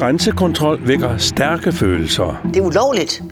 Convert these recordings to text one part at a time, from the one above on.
grænsekontrol vækker stærke følelser. Det er ulovligt.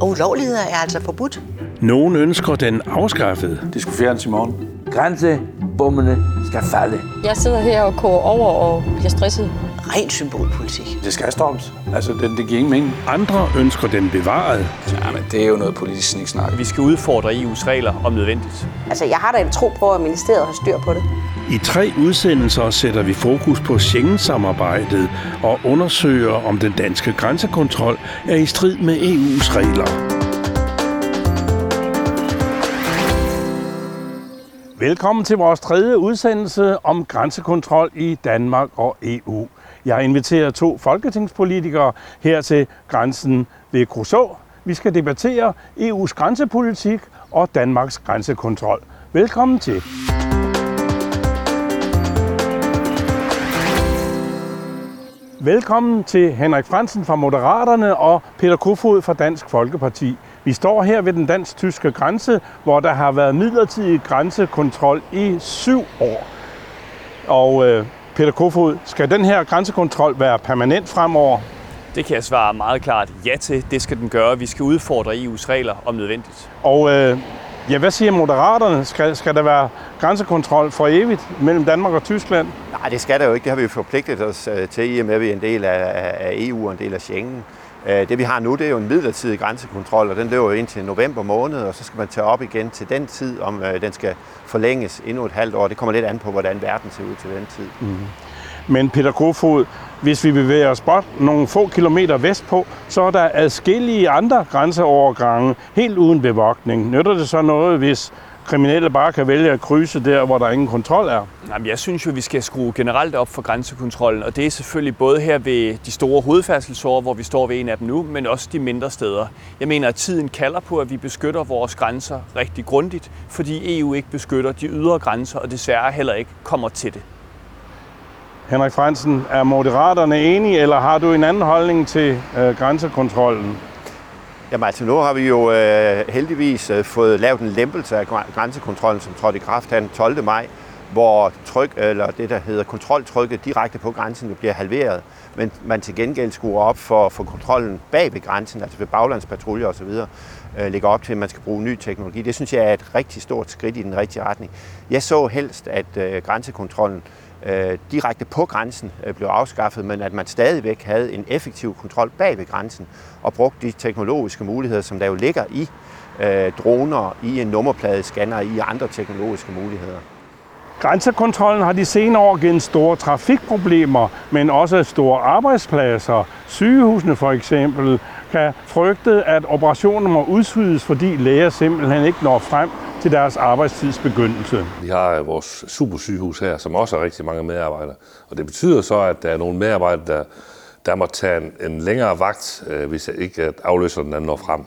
Og ulovligheder er altså forbudt. Nogen ønsker den afskaffet. Det skulle fjernes i morgen. Grænsebommene skal falde. Jeg sidder her og koger over og bliver stresset. Ren symbolpolitik. Det skal stoppes. Altså, det, det giver ingen mening. Andre ønsker den bevaret. Ja, men det er jo noget politisk sniksnak. Vi skal udfordre EU's regler om nødvendigt. Altså, jeg har da en tro på, at ministeriet har styr på det. I tre udsendelser sætter vi fokus på Schengen-samarbejdet og undersøger, om den danske grænsekontrol er i strid med EU's regler. Velkommen til vores tredje udsendelse om grænsekontrol i Danmark og EU. Jeg har inviteret to folketingspolitikere her til grænsen ved Kruså. Vi skal debattere EU's grænsepolitik og Danmarks grænsekontrol. Velkommen til. Velkommen til Henrik Fransen fra Moderaterne og Peter Kofod fra Dansk Folkeparti. Vi står her ved den dansk-tyske grænse, hvor der har været midlertidig grænsekontrol i syv år. Og øh, Peter Kofod, skal den her grænsekontrol være permanent fremover? Det kan jeg svare meget klart ja til. Det skal den gøre. Vi skal udfordre EU's regler om nødvendigt. Og øh, ja, hvad siger Moderaterne? Skal, skal der være grænsekontrol for evigt mellem Danmark og Tyskland? Nej, det skal der jo ikke. Det har vi jo forpligtet os øh, til, i og med, at vi er en del af, af EU og en del af Schengen. Øh, det vi har nu, det er jo en midlertidig grænsekontrol, og den løber jo indtil november måned, og så skal man tage op igen til den tid, om øh, den skal forlænges endnu et halvt år. Det kommer lidt an på, hvordan verden ser ud til den tid. Mm. Men Peter Kofod, hvis vi bevæger os bort nogle få kilometer vestpå, så er der adskillige andre grænseovergange helt uden bevogtning. Nytter det så noget, hvis kriminelle bare kan vælge at krydse der, hvor der ingen kontrol er? Jamen, jeg synes jo, vi skal skrue generelt op for grænsekontrollen, og det er selvfølgelig både her ved de store hovedfærdselsårer, hvor vi står ved en af dem nu, men også de mindre steder. Jeg mener, at tiden kalder på, at vi beskytter vores grænser rigtig grundigt, fordi EU ikke beskytter de ydre grænser, og desværre heller ikke kommer til det. Henrik Fransen, er moderaterne enige, eller har du en anden holdning til øh, grænsekontrollen? Jamen altså, nu har vi jo øh, heldigvis øh, fået lavet en lempelse af grænsekontrollen, som trådte i kraft den 12. maj, hvor tryk, eller det, der hedder kontroltrykket direkte på grænsen bliver halveret, men man til gengæld skruer op for, for kontrollen bag ved grænsen, altså ved baglandspatruljer osv., øh, lægger op til, at man skal bruge ny teknologi. Det synes jeg er et rigtig stort skridt i den rigtige retning. Jeg så helst, at øh, grænsekontrollen øh, direkte på grænsen øh, blev afskaffet, men at man stadigvæk havde en effektiv kontrol bag ved grænsen og brugte de teknologiske muligheder, som der jo ligger i øh, droner, i en nummerpladescanner, i andre teknologiske muligheder. Grænsekontrollen har de senere år givet store trafikproblemer, men også store arbejdspladser. Sygehusene for eksempel kan frygte, at operationen må udskydes, fordi læger simpelthen ikke når frem til deres arbejdstidsbegyndelse. Vi har vores supersygehus her, som også har rigtig mange medarbejdere. Og det betyder så, at der er nogle medarbejdere, der, der må tage en, en længere vagt, øh, hvis ikke at afløseren når frem.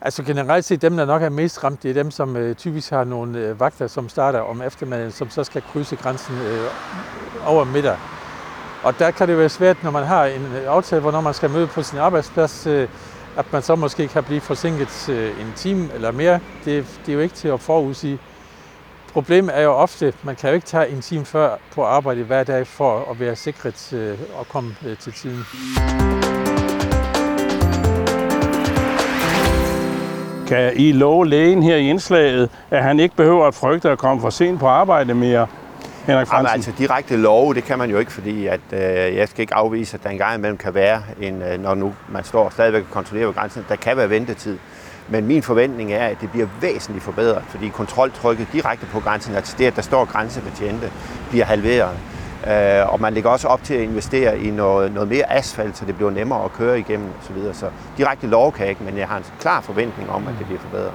Altså generelt set, dem der nok er mest ramt, det er dem, som øh, typisk har nogle øh, vagter, som starter om eftermiddagen, som så skal krydse grænsen øh, over middag. Og der kan det være svært, når man har en øh, aftale, hvornår man skal møde på sin arbejdsplads, øh, at man så måske kan blive forsinket øh, en time eller mere. Det, det er jo ikke til at forudsige. Problemet er jo ofte, at man kan jo ikke tage en time før på arbejde hver dag for at være sikret øh, at og komme øh, til tiden. Kan I love lægen her i indslaget, at han ikke behøver at frygte at komme for sent på arbejde mere? Henrik? Jamen, altså direkte love, det kan man jo ikke, fordi at, øh, jeg skal ikke afvise, at der engang imellem kan være, en, øh, når nu man står stadigvæk og kontrollerer ved grænsen, der kan være ventetid. Men min forventning er, at det bliver væsentligt forbedret, fordi kontroltrykket direkte på grænsen, altså det, at der står grænsebetjente, bliver halveret. Øh, og man lægger også op til at investere i noget, noget mere asfalt, så det bliver nemmere at køre igennem osv. Så, så direkte lov kan jeg ikke, men jeg har en klar forventning om, at det bliver forbedret.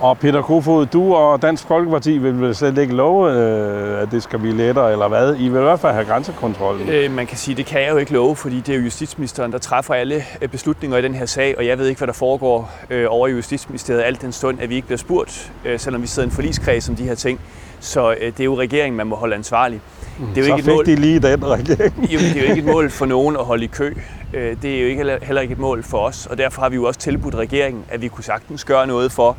Og Peter Kofod, du og Dansk Folkeparti vil vel slet ikke love, øh, at det skal blive lettere, eller hvad? I vil i hvert fald have grænsekontrollen. Øh, man kan sige, det kan jeg jo ikke love, fordi det er jo justitsministeren, der træffer alle øh, beslutninger i den her sag, og jeg ved ikke, hvad der foregår øh, over i Justitsministeriet alt den stund, at vi ikke bliver spurgt, øh, selvom vi sidder i en forligskreds om de her ting. Så øh, det er jo regeringen, man må holde ansvarlig. Mm. Det er jo så ikke fik et mål, de lige den regering. jo, det er jo ikke et mål for nogen at holde i kø. Øh, det er jo ikke, heller ikke et mål for os, og derfor har vi jo også tilbudt regeringen, at vi kunne sagtens gøre noget for,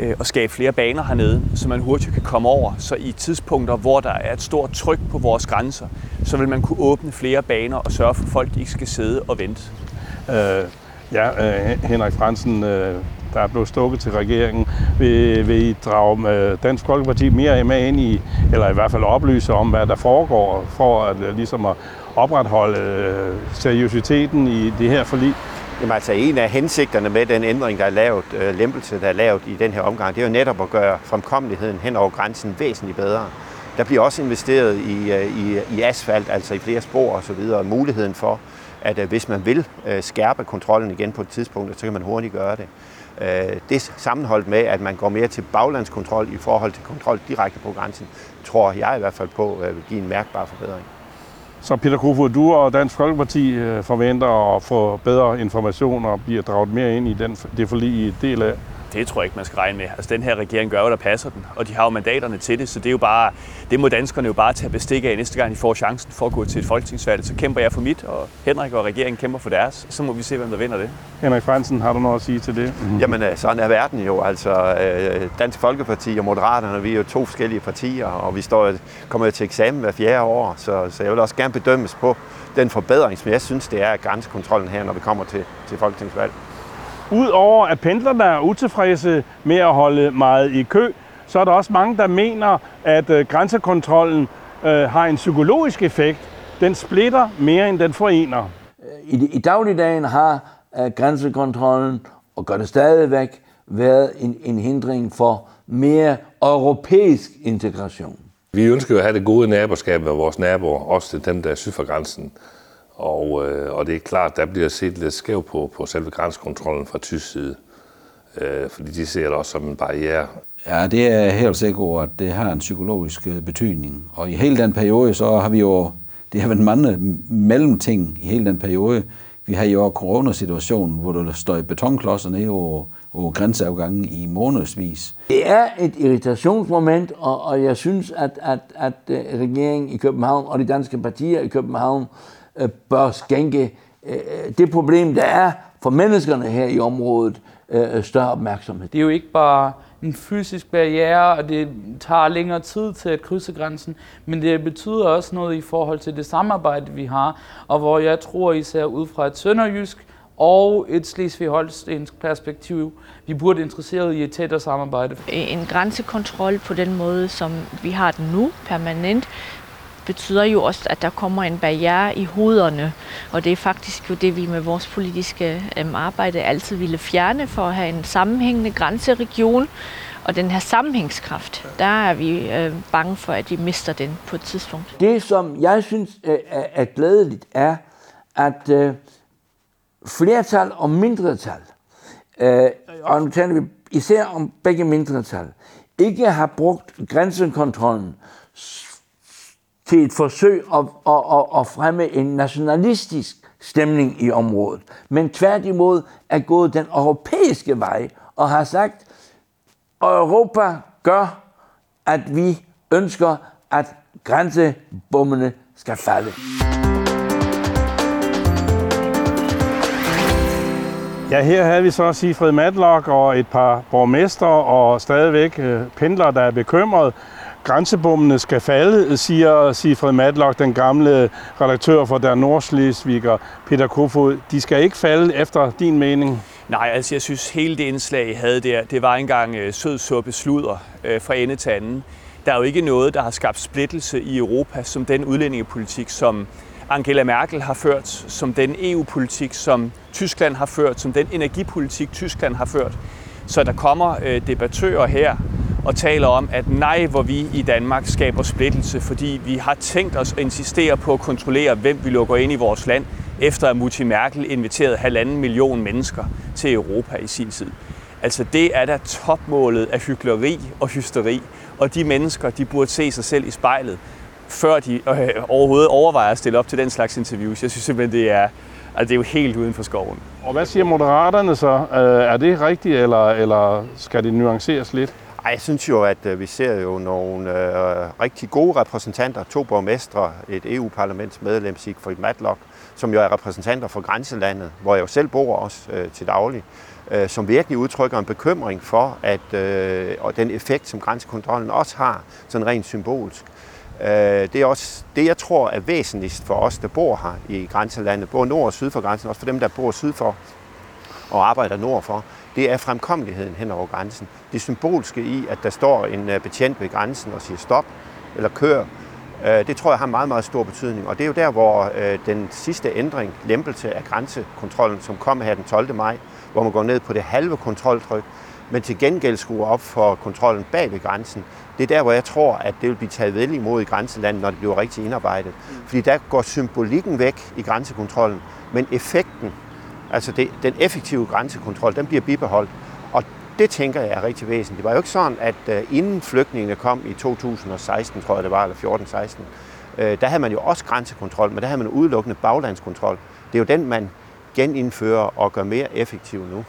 øh, skabe flere baner hernede, så man hurtigt kan komme over. Så i tidspunkter, hvor der er et stort tryk på vores grænser, så vil man kunne åbne flere baner og sørge for, at folk ikke skal sidde og vente. Øh, ja, øh, Henrik Fransen, øh, der er blevet stukket til regeringen. Vil, vil I drage med Dansk Folkeparti mere med ind i, eller i hvert fald oplyse om, hvad der foregår, for at øh, ligesom at opretholde øh, seriøsiteten i det her forlig? Jamen altså en af hensigterne med den ændring, der er lavet, øh, lempelse, der er lavet i den her omgang, det er jo netop at gøre fremkommeligheden hen over grænsen væsentligt bedre. Der bliver også investeret i, øh, i, i asfalt, altså i flere spor og så videre, muligheden for, at øh, hvis man vil øh, skærpe kontrollen igen på et tidspunkt, så kan man hurtigt gøre det. Øh, det sammenholdt med, at man går mere til baglandskontrol i forhold til kontrol direkte på grænsen, tror jeg i hvert fald på øh, vil give en mærkbar forbedring. Så Peter Kofod, du og Dansk Folkeparti øh, forventer at få bedre information og bliver draget mere ind i den, det forlig I er del af? Det tror jeg ikke, man skal regne med. Altså, den her regering gør jo, der passer den, og de har jo mandaterne til det, så det er jo bare, det må danskerne jo bare tage bestik af næste gang, de får chancen for at gå til et folketingsvalg. Så kæmper jeg for mit, og Henrik og regeringen kæmper for deres. Så må vi se, hvem der vinder det. Henrik Fransen, har du noget at sige til det? Mm-hmm. Jamen, øh, sådan er verden jo. Altså, øh, Dansk Folkeparti og Moderaterne, vi er jo to forskellige partier, og vi står, kommer jo til eksamen hver fjerde år, så, så jeg vil også gerne bedømmes på den forbedring, som jeg synes, det er grænsekontrollen her, når vi kommer til, til folketingsvalg. Udover at pendlerne er utilfredse med at holde meget i kø, så er der også mange, der mener, at øh, grænsekontrollen øh, har en psykologisk effekt. Den splitter mere, end den forener. I, i dagligdagen har uh, grænsekontrollen, og gør det stadigvæk, været en, en hindring for mere europæisk integration. Vi ønsker jo at have det gode naboskab med vores naboer, også til dem, der er syd for grænsen. Og, øh, og det er klart, der bliver set lidt skæv på, på selve grænsekontrollen fra tysk side. Øh, fordi de ser det også som en barriere. Ja, det er helt sikkert, at det har en psykologisk øh, betydning. Og i hele den periode, så har vi jo, det har været mange mellemting i hele den periode. Vi har jo coronasituationen, hvor der står betonklodser nede over, over grænseafgangen i månedsvis. Det er et irritationsmoment, og, og jeg synes, at, at, at øh, regeringen i København og de danske partier i København øh, bør skænke øh, det problem, der er for menneskerne her i området, øh, større opmærksomhed. Det er jo ikke bare en fysisk barriere, og det tager længere tid til at krydse grænsen, men det betyder også noget i forhold til det samarbejde, vi har, og hvor jeg tror især ud fra et sønderjysk og et Slesvig-Holstensk perspektiv, vi burde interesseret i et tættere samarbejde. En grænsekontrol på den måde, som vi har den nu, permanent, betyder jo også, at der kommer en barriere i hovederne. Og det er faktisk jo det, vi med vores politiske øhm, arbejde altid ville fjerne for at have en sammenhængende grænseregion. Og den her sammenhængskraft, der er vi øh, bange for, at vi mister den på et tidspunkt. Det, som jeg synes øh, er, er glædeligt, er, at øh, flertal og mindretal, øh, og nu taler vi især om begge mindretal, ikke har brugt grænsekontrollen til et forsøg at, at, at, at fremme en nationalistisk stemning i området, men tværtimod er gået den europæiske vej og har sagt, at Europa gør, at vi ønsker, at grænsebommene skal falde. Ja, her havde vi så Sifred Matlock og et par borgmester og stadigvæk øh, pendlere, der er bekymret. Grænsebommene skal falde, siger Sifred Matlock, den gamle redaktør for Der Nordslesviger, Peter Kofod. De skal ikke falde efter din mening? Nej, altså jeg synes, hele det indslag, I havde der, det var engang øh, sød suppe sludder øh, fra ende til anden. Der er jo ikke noget, der har skabt splittelse i Europa, som den udlændingepolitik, som Angela Merkel har ført, som den EU-politik, som Tyskland har ført, som den energipolitik, Tyskland har ført. Så der kommer øh, debattører her og taler om, at nej, hvor vi i Danmark skaber splittelse, fordi vi har tænkt os at insistere på at kontrollere, hvem vi lukker ind i vores land, efter at Mutti Merkel inviterede halvanden million mennesker til Europa i sin tid. Altså det er da topmålet af hykleri og hysteri, og de mennesker, de burde se sig selv i spejlet, før de øh, overhovedet overvejer at stille op til den slags interviews. Jeg synes simpelthen, det er, altså, det er jo helt uden for skoven. Og hvad siger moderaterne så? Øh, er det rigtigt, eller, eller skal det nuanceres lidt? Jeg synes jo, at øh, vi ser jo nogle øh, rigtig gode repræsentanter, to borgmestre, et EU-parlamentsmedlem, Sigfrid Matlock, som jo er repræsentanter for grænselandet, hvor jeg jo selv bor også øh, til daglig, øh, som virkelig udtrykker en bekymring for, at øh, og den effekt, som grænsekontrollen også har, sådan rent symbolsk. Øh, det er også det, jeg tror er væsentligst for os, der bor her i grænselandet, både nord og syd for grænsen, også for dem, der bor syd for og arbejder nord for, det er fremkommeligheden hen over grænsen. Det symbolske i, at der står en øh, betjent ved grænsen og siger stop eller kør, øh, det tror jeg har meget, meget stor betydning. Og det er jo der, hvor øh, den sidste ændring, lempelse af grænsekontrollen, som kom her den 12. maj, hvor man går ned på det halve kontroltryk, men til gengæld skruer op for kontrollen bag ved grænsen. Det er der, hvor jeg tror, at det vil blive taget vel imod i grænselandet, når det bliver rigtig indarbejdet. Fordi der går symbolikken væk i grænsekontrollen, men effekten, altså det, den effektive grænsekontrol, den bliver bibeholdt. Og det tænker jeg er rigtig væsentligt. Det var jo ikke sådan, at øh, inden flygtningene kom i 2016, tror jeg det var, eller 14-16, øh, der havde man jo også grænsekontrol, men der havde man udelukkende baglandskontrol. Det er jo den, man genindfører og gør mere effektiv nu.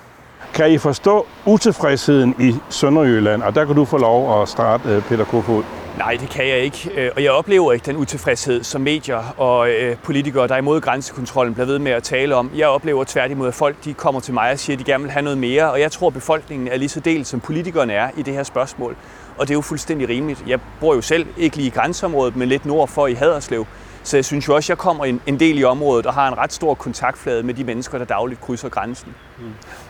Kan I forstå utilfredsheden i Sønderjylland? Og der kan du få lov at starte, øh, Peter Kofod. Nej, det kan jeg ikke. Øh, og jeg oplever ikke den utilfredshed, som medier og øh, politikere, der er imod grænsekontrollen, bliver ved med at tale om. Jeg oplever tværtimod, at folk de kommer til mig og siger, at de gerne vil have noget mere. Og jeg tror, at befolkningen er lige så delt, som politikerne er i det her spørgsmål. Og det er jo fuldstændig rimeligt. Jeg bor jo selv ikke lige i grænseområdet, men lidt nord for i Haderslev. Så jeg synes jo også, at jeg kommer en, en del i området og har en ret stor kontaktflade med de mennesker, der dagligt krydser grænsen. Mm.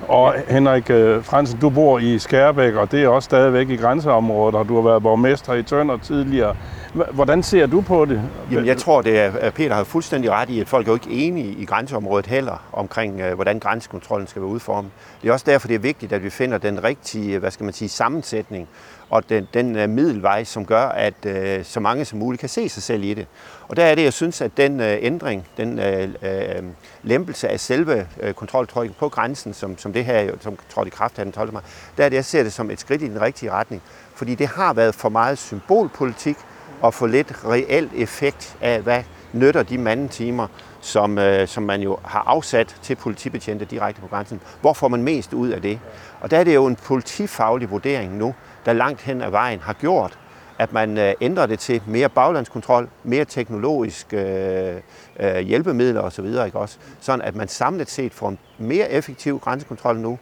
Og Henrik øh, Fransen, du bor i Skærbæk, og det er også stadigvæk i grænseområdet, og du har været borgmester i Tønder tidligere. Hvordan ser du på det? Jamen, jeg tror, det er, at Peter har fuldstændig ret i, at folk er jo ikke enige i grænseområdet heller omkring, øh, hvordan grænsekontrollen skal være udformet. Det er også derfor, det er vigtigt, at vi finder den rigtige hvad skal man sige, sammensætning og den, den øh, middelvej, som gør, at øh, så mange som muligt kan se sig selv i det. Og der er det, jeg synes, at den øh, ændring, den øh, øh lempelse af selve øh, kontroltrykket på grænsen, som, som det her som trådte i kraft af den 12. maj, der er det, jeg ser det som et skridt i den rigtige retning. Fordi det har været for meget symbolpolitik og for lidt reel effekt af, hvad nytter de mandetimer, som, øh, som man jo har afsat til politibetjente direkte på grænsen. Hvor får man mest ud af det? Og der er det jo en politifaglig vurdering nu, der langt hen ad vejen har gjort, at man øh, ændrer det til mere baglandskontrol, mere teknologisk øh, øh, hjælpemidler osv., ikke også? sådan at man samlet set får en mere effektiv grænsekontrol nu,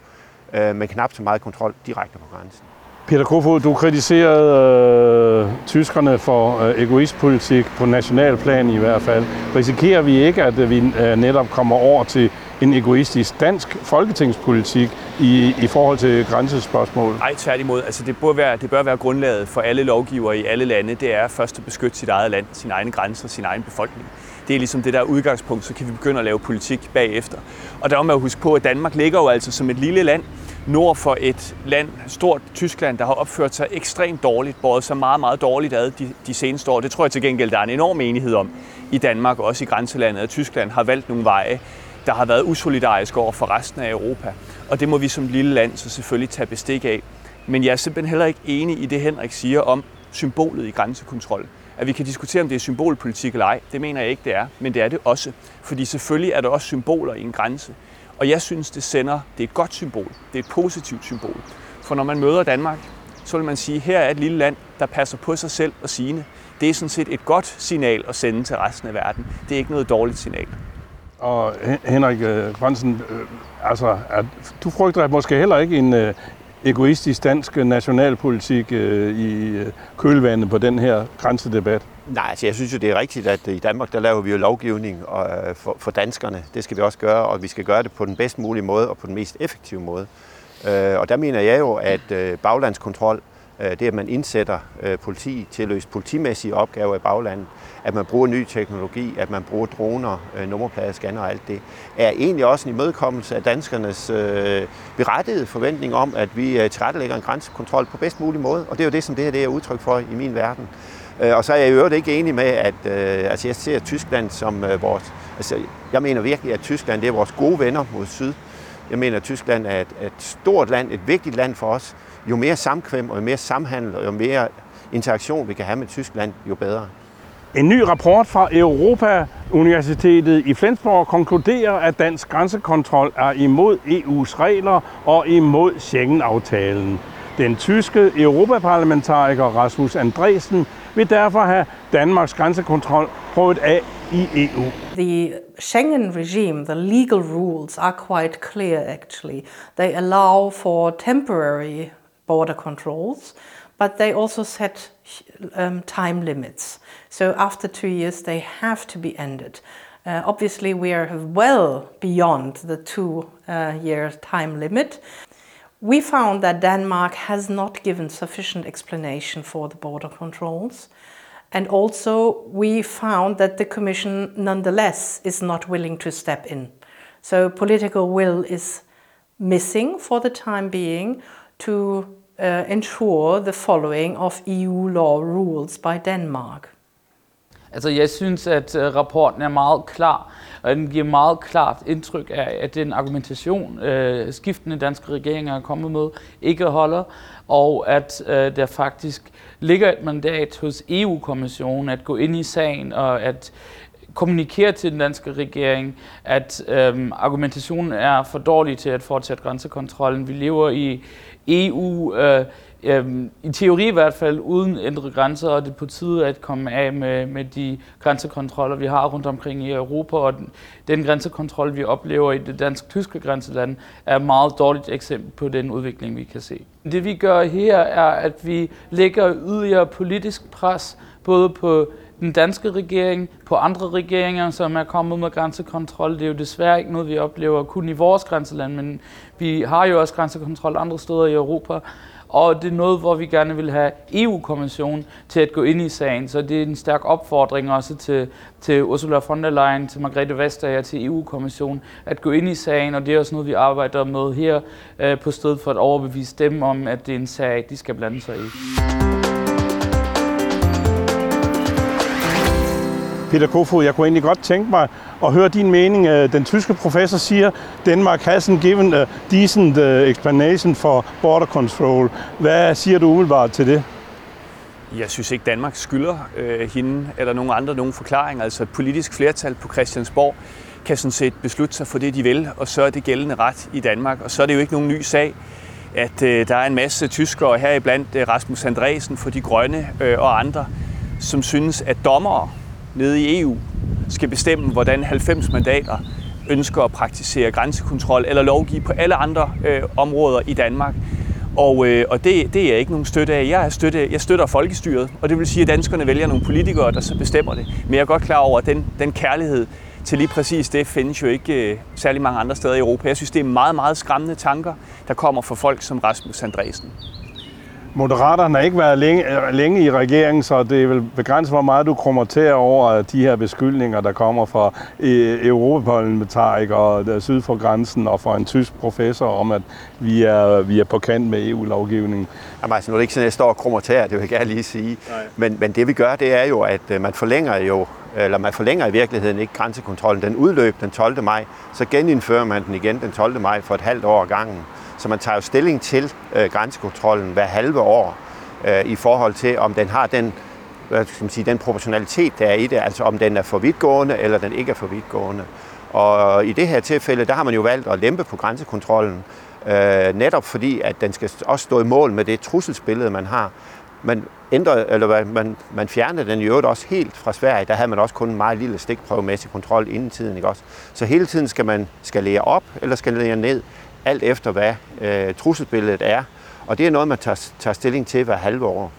øh, med knap så meget kontrol direkte på grænsen. Peter Kofod, du kritiserede øh, tyskerne for øh, egoistpolitik på nationalplan i hvert fald. Risikerer vi ikke, at øh, vi øh, netop kommer over til en egoistisk dansk folketingspolitik i, i forhold til grænsespørgsmål? Nej, tværtimod. Altså, det, bør være, det bør være grundlaget for alle lovgivere i alle lande. Det er først at beskytte sit eget land, sin egen grænser, sin egen befolkning. Det er ligesom det der udgangspunkt, så kan vi begynde at lave politik bagefter. Og der må man huske på, at Danmark ligger jo altså som et lille land nord for et land, stort Tyskland, der har opført sig ekstremt dårligt, både så meget, meget dårligt ad de, de seneste år. Det tror jeg til gengæld, der er en enorm enighed om i Danmark, og også i grænselandet, at Tyskland har valgt nogle veje, der har været usolidarisk over for resten af Europa. Og det må vi som lille land så selvfølgelig tage bestik af. Men jeg er simpelthen heller ikke enig i det, Henrik siger om symbolet i grænsekontrol. At vi kan diskutere, om det er symbolpolitik eller ej, det mener jeg ikke, det er. Men det er det også. Fordi selvfølgelig er der også symboler i en grænse. Og jeg synes, det sender, det er et godt symbol. Det er et positivt symbol. For når man møder Danmark, så vil man sige, her er et lille land, der passer på sig selv og sine. Det er sådan set et godt signal at sende til resten af verden. Det er ikke noget dårligt signal. Og Henrik øh, Fransen, øh, altså, at du frygter at måske heller ikke en øh, egoistisk dansk nationalpolitik øh, i øh, kølvandet på den her grænsedebat? Nej, altså jeg synes jo, det er rigtigt, at øh, i Danmark, der laver vi jo lovgivning for, for danskerne. Det skal vi også gøre, og vi skal gøre det på den bedst mulige måde og på den mest effektive måde. Og der mener jeg jo, at baglandskontrol, Øh, det at man indsætter øh, politi til at løse politimæssige opgaver i baglandet, at man bruger ny teknologi, at man bruger droner, øh, nummerpladescanner og alt det, er egentlig også en imødekommelse af danskernes øh, berettigede forventning om, at vi tilrettelægger en grænsekontrol på bedst mulig måde. Og det er jo det, som det her det er udtryk for i min verden. Og så er jeg i øvrigt ikke enig med, at øh, altså jeg ser Tyskland som øh, vores... Altså, jeg mener virkelig, at Tyskland det er vores gode venner mod syd. Jeg mener, at Tyskland er et, et stort land, et vigtigt land for os. Jo mere samkvem og jo mere samhandel og jo mere interaktion vi kan have med Tyskland, jo bedre. En ny rapport fra Europa Universitetet i Flensborg konkluderer, at dansk grænsekontrol er imod EU's regler og imod Schengen-aftalen. Den tyske europaparlamentariker Rasmus Andresen vil derfor have Danmarks grænsekontrol prøvet af i EU. The Schengen regime, the legal rules are quite clear actually. They allow for temporary border controls, but they also set um, time limits. So after two years, they have to be ended. Uh, obviously, we are well beyond the two uh, year time limit. We found that Denmark has not given sufficient explanation for the border controls. And also, we found that the Commission nonetheless is not willing to step in. So, political will is missing for the time being to uh, ensure the following of EU law rules by Denmark. Altså, jeg synes, at uh, rapporten er meget klar, og den giver meget klart indtryk af, at den argumentation, uh, skiftende danske regeringer er kommet med, ikke holder, og at uh, der faktisk ligger et mandat hos EU-kommissionen at gå ind i sagen og at kommunikere til den danske regering, at øhm, argumentationen er for dårlig til at fortsætte grænsekontrollen. Vi lever i EU, øh, øh, i teori i hvert fald, uden ændre grænser, og det er på tide at komme af med, med de grænsekontroller, vi har rundt omkring i Europa, og den, den grænsekontrol, vi oplever i det dansk-tyske grænseland, er et meget dårligt eksempel på den udvikling, vi kan se. Det vi gør her, er, at vi lægger yderligere politisk pres, både på den danske regering, på andre regeringer, som er kommet med grænsekontrol. Det er jo desværre ikke noget, vi oplever kun i vores grænseland, men vi har jo også grænsekontrol andre steder i Europa. Og det er noget, hvor vi gerne vil have EU-kommissionen til at gå ind i sagen. Så det er en stærk opfordring også til, til Ursula von der Leyen, til Margrethe Vestager, til EU-kommissionen at gå ind i sagen. Og det er også noget, vi arbejder med her øh, på stedet for at overbevise dem om, at det er en sag, de skal blande sig i. Peter Kofod, jeg kunne egentlig godt tænke mig at høre din mening. Øh, den tyske professor siger, Denmark hasn't given a decent øh, explanation for border control. Hvad siger du umiddelbart til det? Jeg synes ikke, Danmark skylder øh, hende eller nogen andre nogen forklaring. Altså et politisk flertal på Christiansborg kan sådan set beslutte sig for det, de vil, og så er det gældende ret i Danmark. Og så er det jo ikke nogen ny sag, at øh, der er en masse tyskere, heriblandt øh, Rasmus Andresen for De Grønne øh, og andre, som synes, at dommere nede i EU skal bestemme, hvordan 90 mandater ønsker at praktisere grænsekontrol eller lovgive på alle andre øh, områder i Danmark. Og, øh, og det, det er jeg ikke nogen støtte af. Jeg, er støtte, jeg støtter folkestyret, og det vil sige, at danskerne vælger nogle politikere, der så bestemmer det. Men jeg er godt klar over, at den, den kærlighed til lige præcis det findes jo ikke øh, særlig mange andre steder i Europa. Jeg synes, det er meget, meget skræmmende tanker, der kommer fra folk som Rasmus Andresen. Moderaterne har ikke været længe, længe i regeringen, så det er vel begrænset, hvor meget du kommer til over de her beskyldninger, der kommer fra europaparlamentarikere syd for grænsen og fra en tysk professor om, at vi er, vi er på kant med EU-lovgivningen. Jamen altså, nu er det ikke sådan, at jeg står og krummer tæer, det vil jeg gerne lige sige. Men, men det vi gør, det er jo, at øh, man forlænger jo eller man forlænger i virkeligheden ikke grænsekontrollen. Den udløb den 12. maj, så genindfører man den igen den 12. maj for et halvt år gangen. Så man tager jo stilling til øh, grænsekontrollen hver halve år øh, i forhold til, om den har den, hvad skal man sige, den proportionalitet, der er i det, altså om den er for vidtgående eller den ikke er for vidtgående. Og i det her tilfælde, der har man jo valgt at lempe på grænsekontrollen, øh, netop fordi, at den skal også stå i mål med det trusselsbillede, man har. Man, ændrer, eller man, man fjernede den i øvrigt også helt fra Sverige. Der havde man også kun en meget lille stikprøvemæssig kontrol inden tiden. Ikke også? Så hele tiden skal man skalere op eller skalere ned alt efter hvad øh, trusselsbilledet er. Og det er noget, man tager, tager stilling til hver halve år.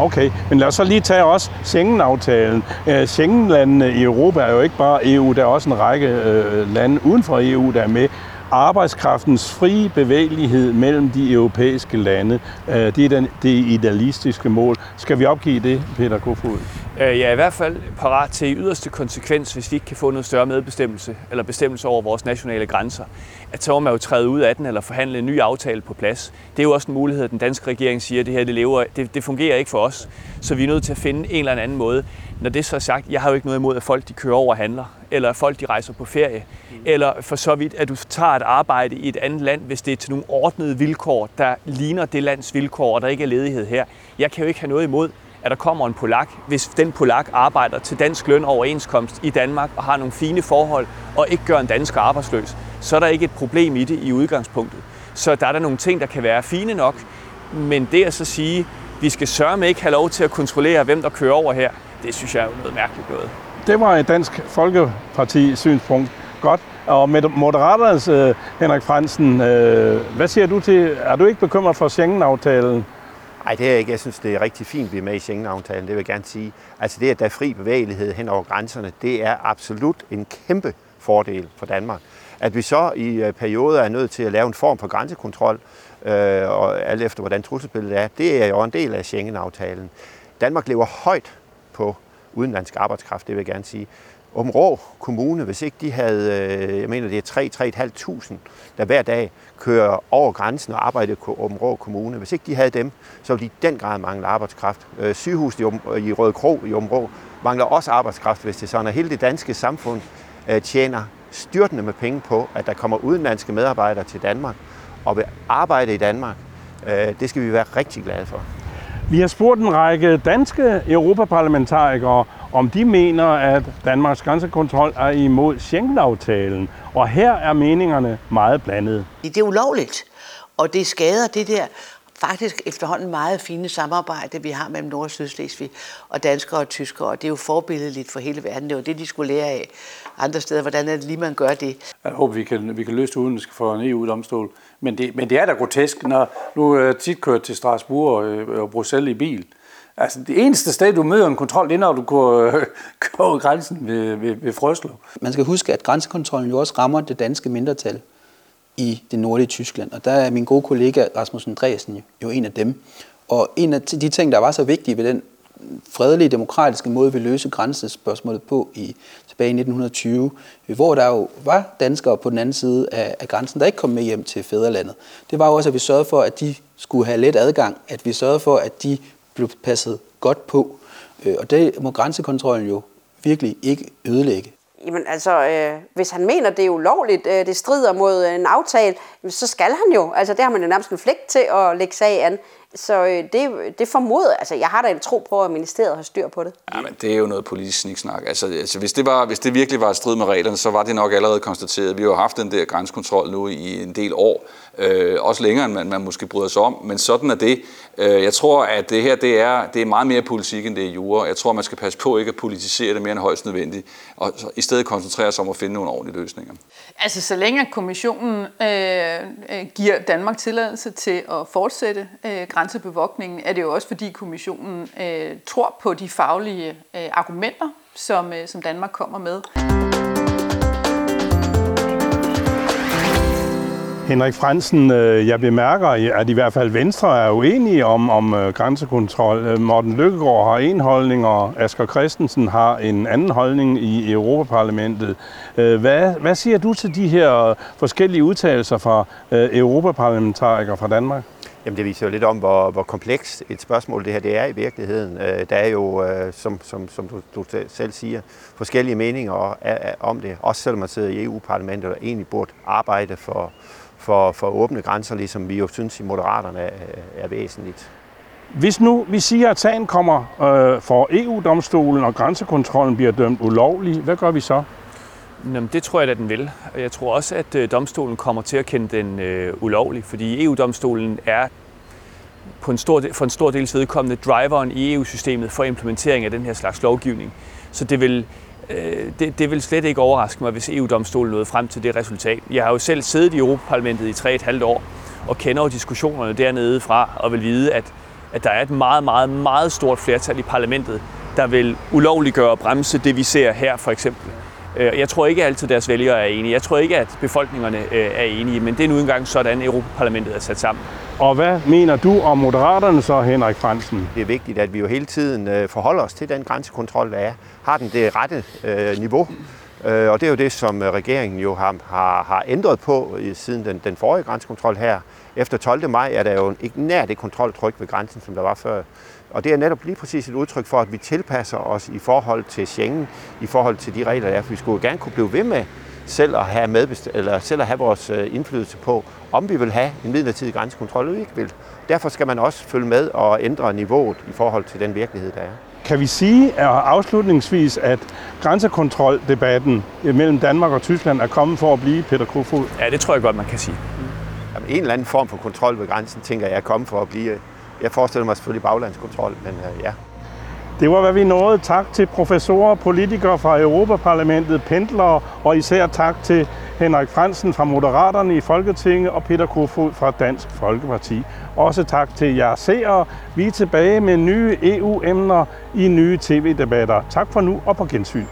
Okay, men lad os så lige tage også Schengen-aftalen. Øh, Schengen-landene i Europa er jo ikke bare EU, der er også en række øh, lande uden for EU, der er med arbejdskraftens frie bevægelighed mellem de europæiske lande. Øh, det er den, det idealistiske mål. Skal vi opgive det, Peter Kofod? Øh, jeg er i hvert fald parat til i yderste konsekvens, hvis vi ikke kan få noget større medbestemmelse eller bestemmelse over vores nationale grænser, at så må man jo træde ud af den eller forhandle en ny aftale på plads. Det er jo også en mulighed, at den danske regering siger, at det her det lever, det, det fungerer ikke for os, så vi er nødt til at finde en eller anden måde. Når det så er sagt, jeg har jo ikke noget imod, at folk de kører over og handler, eller folk de rejser på ferie, mm. eller for så vidt, at du tager et arbejde i et andet land, hvis det er til nogle ordnede vilkår, der ligner det lands vilkår, og der ikke er ledighed her. Jeg kan jo ikke have noget imod, at der kommer en polak, hvis den polak arbejder til dansk løn overenskomst i Danmark og har nogle fine forhold og ikke gør en dansker arbejdsløs, så er der ikke et problem i det i udgangspunktet. Så der er der nogle ting, der kan være fine nok, Men det at så sige, vi skal sørge med ikke have lov til at kontrollere, hvem der kører over her, det synes jeg er noget mærkeligt noget. Det var et dansk folkeparti-synspunkt. Godt. Og med Moderaternes øh, Henrik Fransen, øh, hvad siger du til, er du ikke bekymret for Schengen-aftalen? Nej, det er jeg ikke. Jeg synes, det er rigtig fint, at vi er med i Schengen-aftalen. Det vil jeg gerne sige. Altså det, at der er fri bevægelighed hen over grænserne, det er absolut en kæmpe fordel for Danmark. At vi så i øh, perioder er nødt til at lave en form for grænsekontrol, øh, og alt efter hvordan trusselsbilledet er, det er jo en del af Schengen-aftalen. Danmark lever højt på udenlandsk arbejdskraft, det vil jeg gerne sige. Rå Kommune, hvis ikke de havde, øh, jeg mener det er 3-3.500, der hver dag kører over grænsen og arbejder i Rå Kommune, hvis ikke de havde dem, så ville de den grad mangle arbejdskraft. Øh, sygehuset i øh, Røde Kro i Rå mangler også arbejdskraft, hvis det er sådan, at hele det danske samfund tjener styrtende med penge på, at der kommer udenlandske medarbejdere til Danmark og vil arbejde i Danmark. Det skal vi være rigtig glade for. Vi har spurgt en række danske europaparlamentarikere, om de mener, at Danmarks grænsekontrol er imod Schengen-aftalen. Og her er meningerne meget blandede. Det er ulovligt, og det skader det der faktisk efterhånden meget fine samarbejde, vi har mellem Nord- og Sydslesvig og danskere og tyskere, og det er jo forbilledeligt for hele verden. Det var det, de skulle lære af andre steder. Hvordan er det lige, man gør det? Jeg håber, vi kan, vi kan løse det uden for en EU-domstol. Men det, men det er da grotesk, når nu er tit kørt til Strasbourg og, og Bruxelles i bil. Altså, det eneste sted, du møder en kontrol, det er, når du går, går over grænsen ved, ved, ved Frøslo. Man skal huske, at grænsekontrollen jo også rammer det danske mindretal i det nordlige Tyskland. Og der er min gode kollega Rasmus Andreasen jo en af dem. Og en af de ting, der var så vigtige ved den fredelige, demokratiske måde, vi løse grænsespørgsmålet på i, tilbage i 1920, hvor der jo var danskere på den anden side af, af grænsen, der ikke kom med hjem til fædrelandet. Det var jo også, at vi sørgede for, at de skulle have let adgang, at vi sørgede for, at de blev passet godt på. Øh, og det må grænsekontrollen jo virkelig ikke ødelægge. Jamen altså, øh, hvis han mener, det er ulovligt, øh, det strider mod en aftale, så skal han jo. Altså, det har man jo nærmest en flægt til at lægge sag an. Så øh, det, det formoder, altså jeg har da en tro på, at ministeriet har styr på det. Ja, men det er jo noget politisk sniksnak. Altså, altså hvis, det var, hvis det virkelig var et strid med reglerne, så var det nok allerede konstateret. Vi har jo haft den der grænsekontrol nu i en del år. Øh, også længere, end man, man måske bryder sig om. Men sådan er det. Øh, jeg tror, at det her det er, det er meget mere politik, end det er jura. Jeg tror, man skal passe på ikke at politisere det mere end højst nødvendigt. Og så i stedet koncentrere sig om at finde nogle ordentlige løsninger. Altså, så længe kommissionen øh, øh giver Danmark tilladelse til at fortsætte øh, grænsebevogtningen, er det jo også, fordi kommissionen øh, tror på de faglige øh, argumenter, som, øh, som Danmark kommer med. Henrik Fransen, øh, jeg bemærker, at i hvert fald Venstre er uenige om, om øh, grænsekontrol. Øh, Morten Lykkegaard har en holdning, og Asger Christensen har en anden holdning i Europaparlamentet. Hvad, hvad siger du til de her forskellige udtalelser fra europaparlamentarikere fra Danmark? Jamen det viser jo lidt om, hvor, hvor komplekst et spørgsmål det her det er i virkeligheden. Øh, der er jo, øh, som, som, som du, du selv siger, forskellige meninger om det. Også selvom man sidder i EU-parlamentet og egentlig burde arbejde for, for, for åbne grænser, ligesom vi jo synes i Moderaterne er, er væsentligt. Hvis nu vi siger, at sagen kommer øh, for EU-domstolen, og grænsekontrollen bliver dømt ulovlig, hvad gør vi så? Jamen, det tror jeg, at den vil. Jeg tror også, at øh, domstolen kommer til at kende den øh, ulovlig, fordi EU-domstolen er på en stor, for en stor del vedkommende driveren i EU-systemet for implementering af den her slags lovgivning. Så det vil Øh, det, det vil slet ikke overraske mig, hvis EU-domstolen nåede frem til det resultat. Jeg har jo selv siddet i Europaparlamentet i tre et halvt år, og kender jo diskussionerne dernede fra, og vil vide, at, at der er et meget, meget, meget stort flertal i parlamentet, der vil ulovliggøre og bremse det, vi ser her for eksempel. Øh, jeg tror ikke altid, at deres vælgere er enige. Jeg tror ikke, at befolkningerne øh, er enige, men det er nu engang sådan, Europaparlamentet er sat sammen. Og hvad mener du om Moderaterne så, Henrik Fransen? Det er vigtigt, at vi jo hele tiden øh, forholder os til den grænsekontrol, der er. Har den det rette niveau? Øh, og det er jo det, som regeringen jo har, har, har ændret på siden den, den forrige grænsekontrol her. Efter 12. maj er der jo ikke nær det kontroltryk ved grænsen, som der var før. Og det er netop lige præcis et udtryk for, at vi tilpasser os i forhold til Schengen, i forhold til de regler, der er. For vi skulle gerne kunne blive ved med selv at have, medbest- eller selv at have vores øh, indflydelse på, om vi vil have en midlertidig grænsekontrol eller ikke vil. Derfor skal man også følge med og ændre niveauet i forhold til den virkelighed, der er. Kan vi sige at afslutningsvis, at grænsekontroldebatten mellem Danmark og Tyskland er kommet for at blive, Peter Kofod? Ja, det tror jeg godt, man kan sige. Jamen, en eller anden form for kontrol ved grænsen, tænker jeg, er kommet for at blive. Jeg forestiller mig selvfølgelig baglandskontrol, men øh, ja. Det var, hvad vi nåede. Tak til professorer og politikere fra Europaparlamentet, pendlere, og især tak til Henrik Fransen fra Moderaterne i Folketinget og Peter Kofod fra Dansk Folkeparti. Også tak til jer seere. Vi er tilbage med nye EU-emner i nye tv-debatter. Tak for nu og på gensyn.